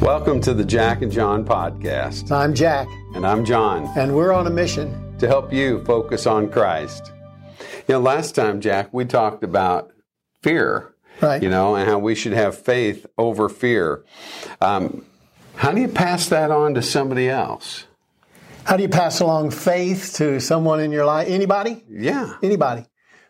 Welcome to the Jack and John podcast. I'm Jack, And I'm John and we're on a mission. to help you focus on Christ. You know, last time, Jack, we talked about fear, Right. you know, and how we should have faith over fear. Um, how do you pass that on to somebody else? How do you pass along faith to someone in your life? Anybody? Yeah. Anybody?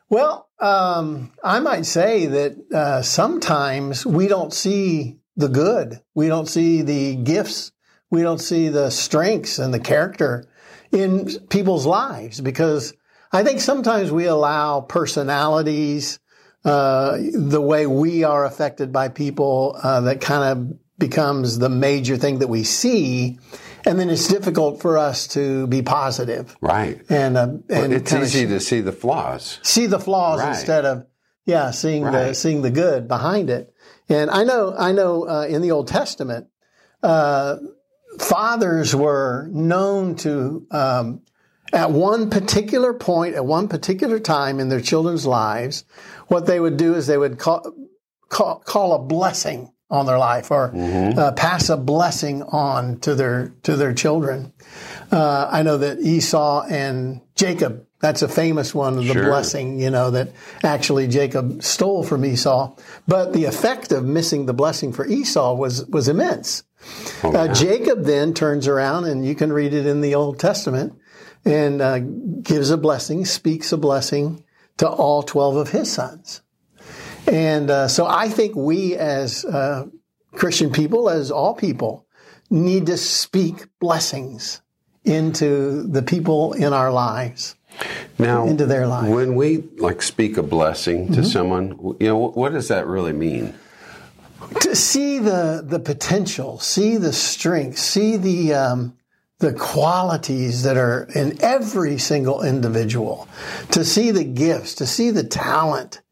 Well, um, I might say that uh, sometimes we don't see the good. We don't see the gifts. We don't see the strengths and the character in people's lives because I think sometimes we allow personalities, uh, the way we are affected by people, uh, that kind of becomes the major thing that we see. And then it's difficult for us to be positive Right. and, uh, and it's kinda easy to see the flaws. see the flaws Right. instead of yeah seeing the seeing the good behind it and i know i know uh, in the old testament uh, fathers were known to um, at one particular point at one particular time in their children's lives what they would do is they would call call, call a blessing on their life or uh, pass a blessing on to their to their children. Uh, I know that Esau and Jacob, that's a famous one of the Sure. blessing, you know, that actually Jacob stole from Esau. But the effect of missing the blessing for Esau was, was immense. Oh, Uh. Jacob then turns around, and you can read it in the Old Testament, and uh, gives a blessing, speaks a blessing to all 12 of his sons. And uh, so I think we as uh, Christian people, as all people, need to speak blessings into the people in our lives, Now, into their lives. when we like speak a blessing Mm-hmm. to someone, you know, what does that really mean? to see the the potential, see the strength, see the um, the qualities that are in every single individual, to see the gifts, to see the talent,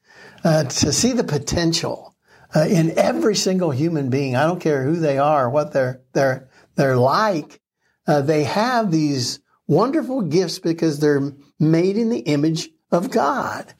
uh, to see the potential uh, in every single human being. I don't care who they are, what they're they're they're like. Uh, they have these wonderful gifts because they're made in the image of God.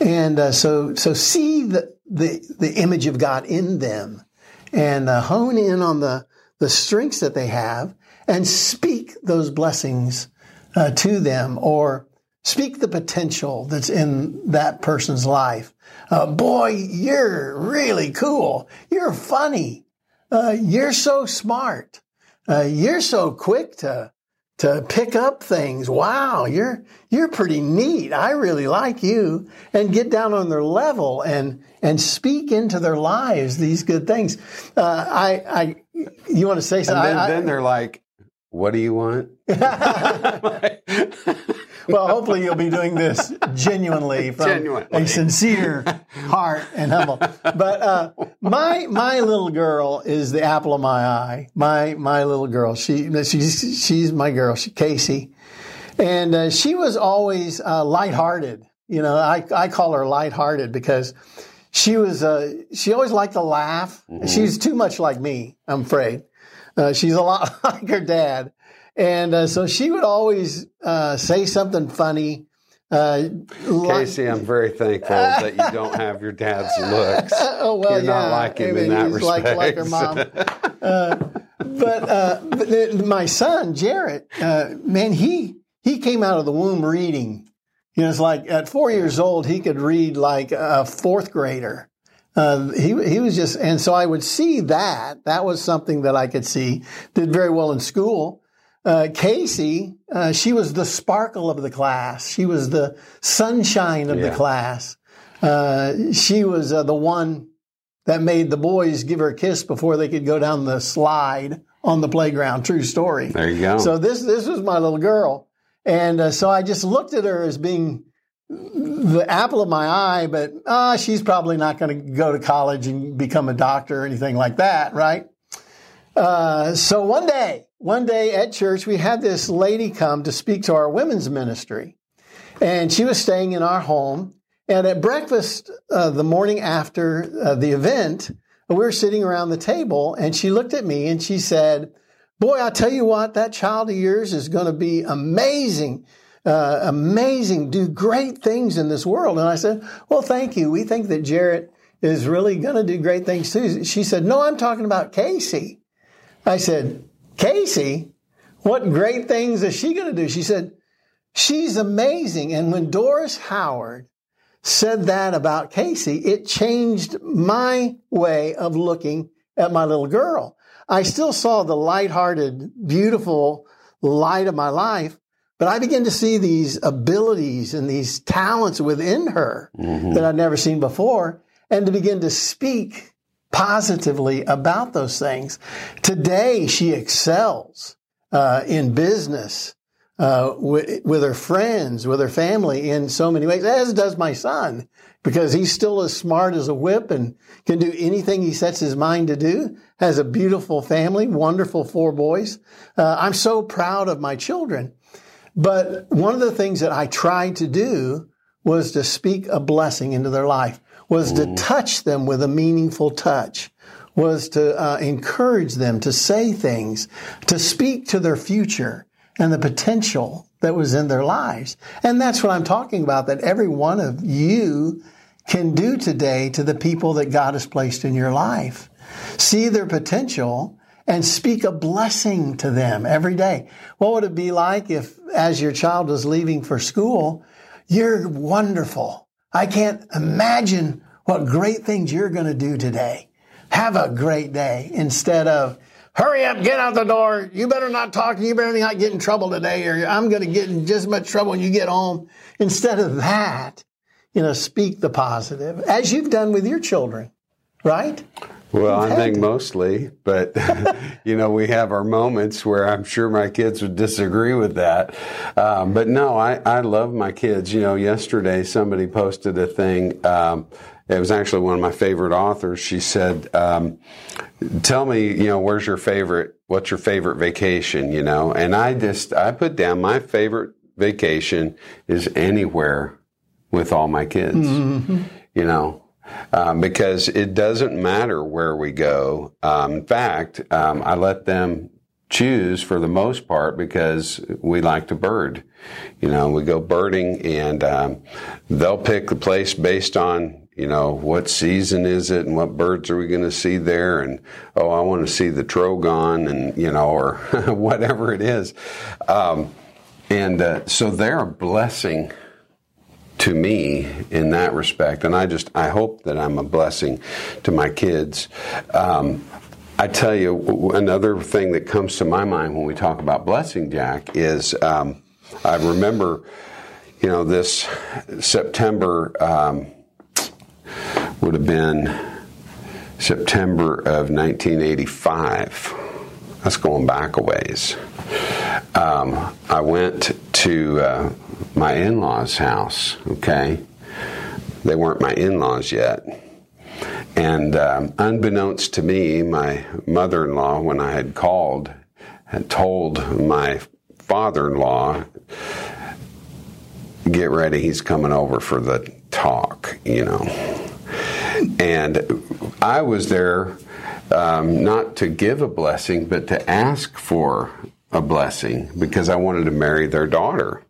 And uh, so, so see the, the the image of God in them, and uh, hone in on the the strengths that they have, and speak those blessings uh, to them, or speak the potential that's in that person's life. Uh, boy, you're really cool. You're funny. Uh, you're so smart. Uh, you're so quick to to pick up things. Wow, you're you're pretty neat. I really like you. And get down on their level and and speak into their lives these good things. Uh, I I you want to say And something? then, I- I- then they're like, "What do you want?" well, hopefully you'll be doing this genuinely from Genuinely. a sincere heart and humble. But uh, my my little girl is the apple of my eye. My my little girl. She she's she's my girl. She, Casey, and uh, she was always uh, lighthearted. You know, I I call her lighthearted because she was uh, she always liked to laugh. She's too much like me. I'm afraid. Uh, she's a lot like her dad. And uh, so she would always uh, say something funny. Uh, Casey, I'm very thankful that you don't have your dad's looks. oh well, You're yeah. not like him I in that he's like, like her mom. Uh, but uh, but the- my son Jarrett, uh, man, he he came out of the womb reading. You know, it's like at four years old, he could read like a fourth grader. Uh, he he was just, and so I would see that. That was something that I could see. Did very well in school. Uh, Casey, uh, she was the sparkle of the class. She was the sunshine of the class. Uh, she was uh, the one that made the boys give her a kiss before they could go down the slide on the playground. True story. There you go. So this this was my little girl, and uh, so I just looked at her as being the apple of my eye. But ah, she's probably not going to go to college and become a doctor or anything like that, right? Uh, so one day, one day at church, we had this lady come to speak to our women's ministry, and she was staying in our home. And at breakfast uh, the morning after uh, the event, we were sitting around the table, and she looked at me and she said, Boy, I tell you what, that child of yours is going to be amazing, uh, amazing, do great things in this world. And I said, Well, thank you. We think that Jarrett is really going to do great things too. She said, No, I'm talking about Casey. I said, Casey, what great things is she going to do? She said, she's amazing. And when Doris Howard said that about Casey, it changed my way of looking at my little girl. I still saw the lighthearted, beautiful light of my life, but I began to see these abilities and these talents within her mm-hmm. that I'd never seen before and to begin to speak positively about those things. Today, she excels uh, in business, uh, with, with her friends, with her family in so many ways, as does my son, because he's still as smart as a whip and can do anything he sets his mind to do. Has a beautiful family, wonderful four boys. Uh, I'm so proud of my children. But one of the things that I tried to do was to speak a blessing into their life, was to touch them with a meaningful touch, was to uh, encourage them to say things, to speak to their future and the potential that was in their lives. And that's what I'm talking about, that every one of you can do today to the people that God has placed in your life. See their potential and speak a blessing to them every day. What would it be like if, as your child was leaving for school, you're wonderful. I can't imagine what great things you're going to do today. Have a great day instead of, hurry up, get out the door. You better not talk. You better not get in trouble today or I'm going to get in just as much trouble when you get home. Instead of that, you know, speak the positive as you've done with your children, right? Well, I think mostly, but you know, we have our moments where I'm sure my kids would disagree with that. Um, but no, I, I love my kids. You know, yesterday somebody posted a thing. Um, it was actually one of my favorite authors. She said, um, "Tell me, you know, where's your favorite? What's your favorite vacation? You know?" And I just I put down my favorite vacation is anywhere with all my kids. Mm-hmm. You know, um, because it doesn't matter where we go. Um, in fact, um, I let them choose for the most part because we like to bird. You know, we go birding and um, they'll pick the place based on you know, what season is it and what birds are we going to see there? And, oh, I want to see the trogon and, you know, or whatever it is. Um, and uh, so they're a blessing to me in that respect. And I just, I hope that I'm a blessing to my kids. Um, I tell you, another thing that comes to my mind when we talk about blessing, Jack, is um, I remember, you know, this September. Um, would have been September of 1985. That's going back a ways. Um, I went to uh, my in law's house, okay? They weren't my in laws yet. And um, unbeknownst to me, my mother in law, when I had called, had told my father in law, get ready, he's coming over for the talk, you know. And I was there um, not to give a blessing, but to ask for a blessing because I wanted to marry their daughter.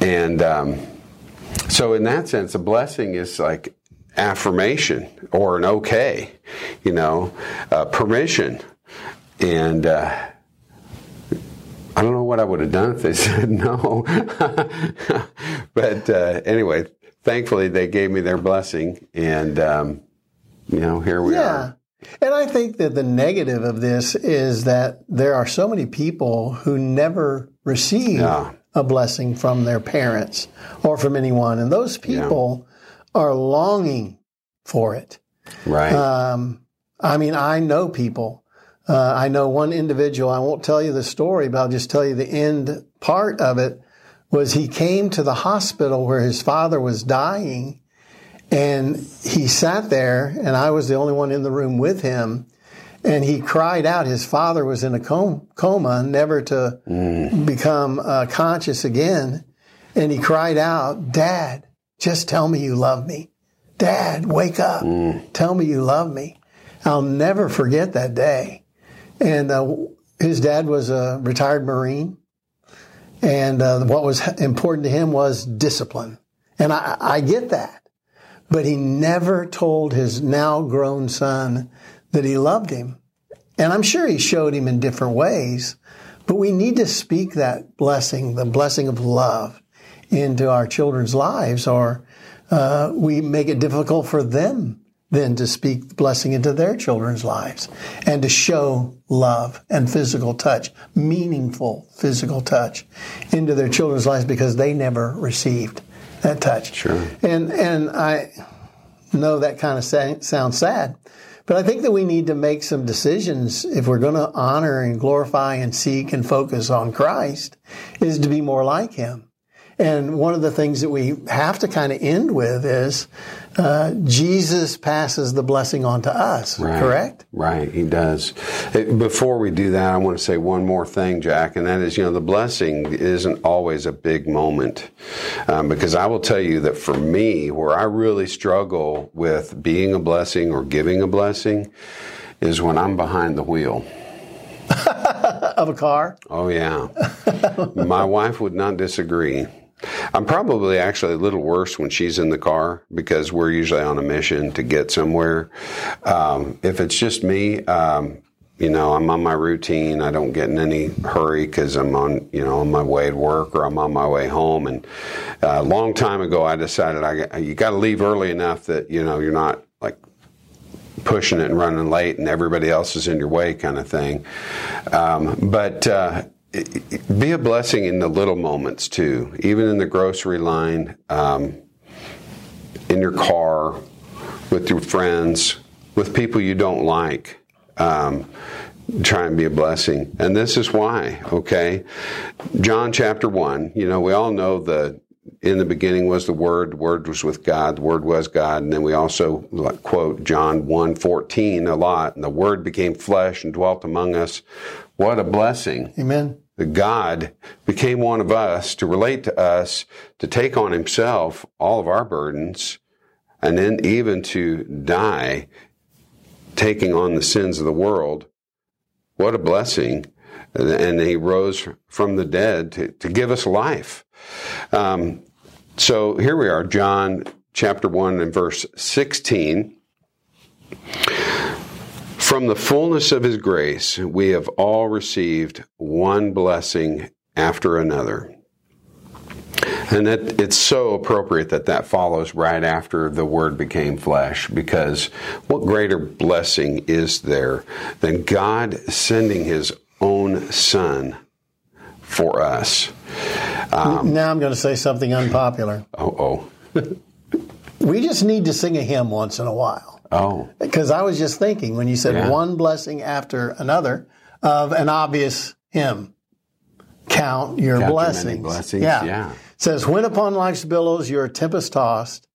And um, so, in that sense, a blessing is like affirmation or an okay, you know, uh, permission. And uh, I don't know what I would have done if they said no. but uh, anyway, thankfully they gave me their blessing, and um, you know here we yeah. are. And I think that the negative of this is that there are so many people who never receive yeah. a blessing from their parents or from anyone, and those people yeah. are longing for it. Right. Um, I mean, I know people. Uh, I know one individual. I won't tell you the story, but I'll just tell you the end part of it was he came to the hospital where his father was dying and he sat there and I was the only one in the room with him and he cried out his father was in a coma never to mm. become uh, conscious again and he cried out dad just tell me you love me dad wake up mm. tell me you love me i'll never forget that day and uh, his dad was a retired marine and uh, what was important to him was discipline. And I, I get that. But he never told his now grown son that he loved him. And I'm sure he showed him in different ways, but we need to speak that blessing, the blessing of love, into our children's lives, or uh, we make it difficult for them then to speak blessing into their children's lives and to show love and physical touch, meaningful physical touch into their children's lives because they never received that touch. Sure. And and I know that kind of sa- sounds sad, but I think that we need to make some decisions if we're going to honor and glorify and seek and focus on Christ is to be more like him. And one of the things that we have to kind of end with is uh, Jesus passes the blessing on to us, Right. correct? Right, he does. Eh, Before we do that, I want to say one more thing, Jack, and that is, you know, the blessing isn't always a big moment. Um, because I will tell you that for me, where I really struggle with being a blessing or giving a blessing is when I'm behind the wheel. Of a car. Oh, yeah. My wife would not disagree. I'm probably actually a little worse when she's in the car because we're usually on a mission to get somewhere. Um, if it's just me, um, you know, I'm on my routine. I don't get in any hurry because I'm on, you know, on my way to work or I'm on my way home. And uh, a long time ago, I decided I you got to leave early enough that you know you're not like pushing it and running late and everybody else is in your way kind of thing. Um, but uh, be a blessing in the little moments too, even in the grocery line, um, in your car, with your friends, with people you don't like. Um, try and be a blessing. And this is why, okay? John chapter 1, you know, we all know the in the beginning was the word the word was with god the word was god and then we also quote john 1.14 a lot and the word became flesh and dwelt among us what a blessing Amen. That God became one of us to relate to us, to take on himself all of our burdens, and then even to die, taking on the sins of the world. What a blessing. And he rose from the dead to, to give us life. Um, so here we are, John chapter 1 and verse 16. From the fullness of his grace, we have all received one blessing after another. And that it's so appropriate that that follows right after the word became flesh because what greater blessing is there than God sending his own son for us? Um, now I'm going to say something unpopular. Oh, oh, We just need to sing a hymn once in a while. Oh, Because I was just thinking when you said Yeah. one blessing after another of an obvious hymn. Count your Count blessings. blessings, Yeah. yeah. It says, when upon life's billows you're tempest tossed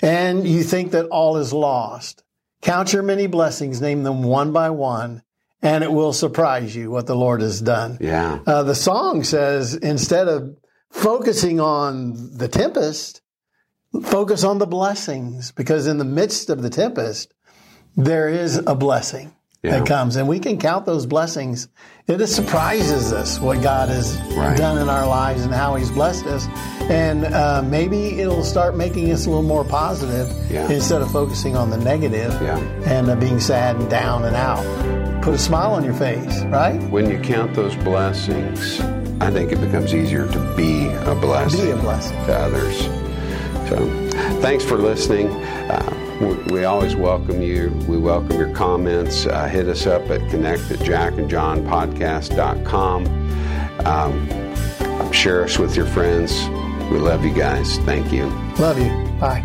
and you think that all is lost, count your many blessings, name them one by one, and it will surprise you what the Lord has done. yeah, Uh, the song says instead of focusing on the tempest, focus on the blessings because in the midst of the tempest, there is a blessing Yeah. that comes, and we can count those blessings. It surprises us what God has Right. done in our lives and how He's blessed us, and uh, maybe it'll start making us a little more positive Yeah. instead of focusing on the negative Yeah. and uh, being sad and down and out. Put a smile on your face, right? when you count those blessings, I think it becomes easier to be a blessing, Be a blessing. to others. So, thanks for listening. Uh, we, we always welcome you. We welcome your comments. Uh, hit us up at connect at jackandjohnpodcast.com. Um, share us with your friends. We love you guys. Thank you. Love you. Bye.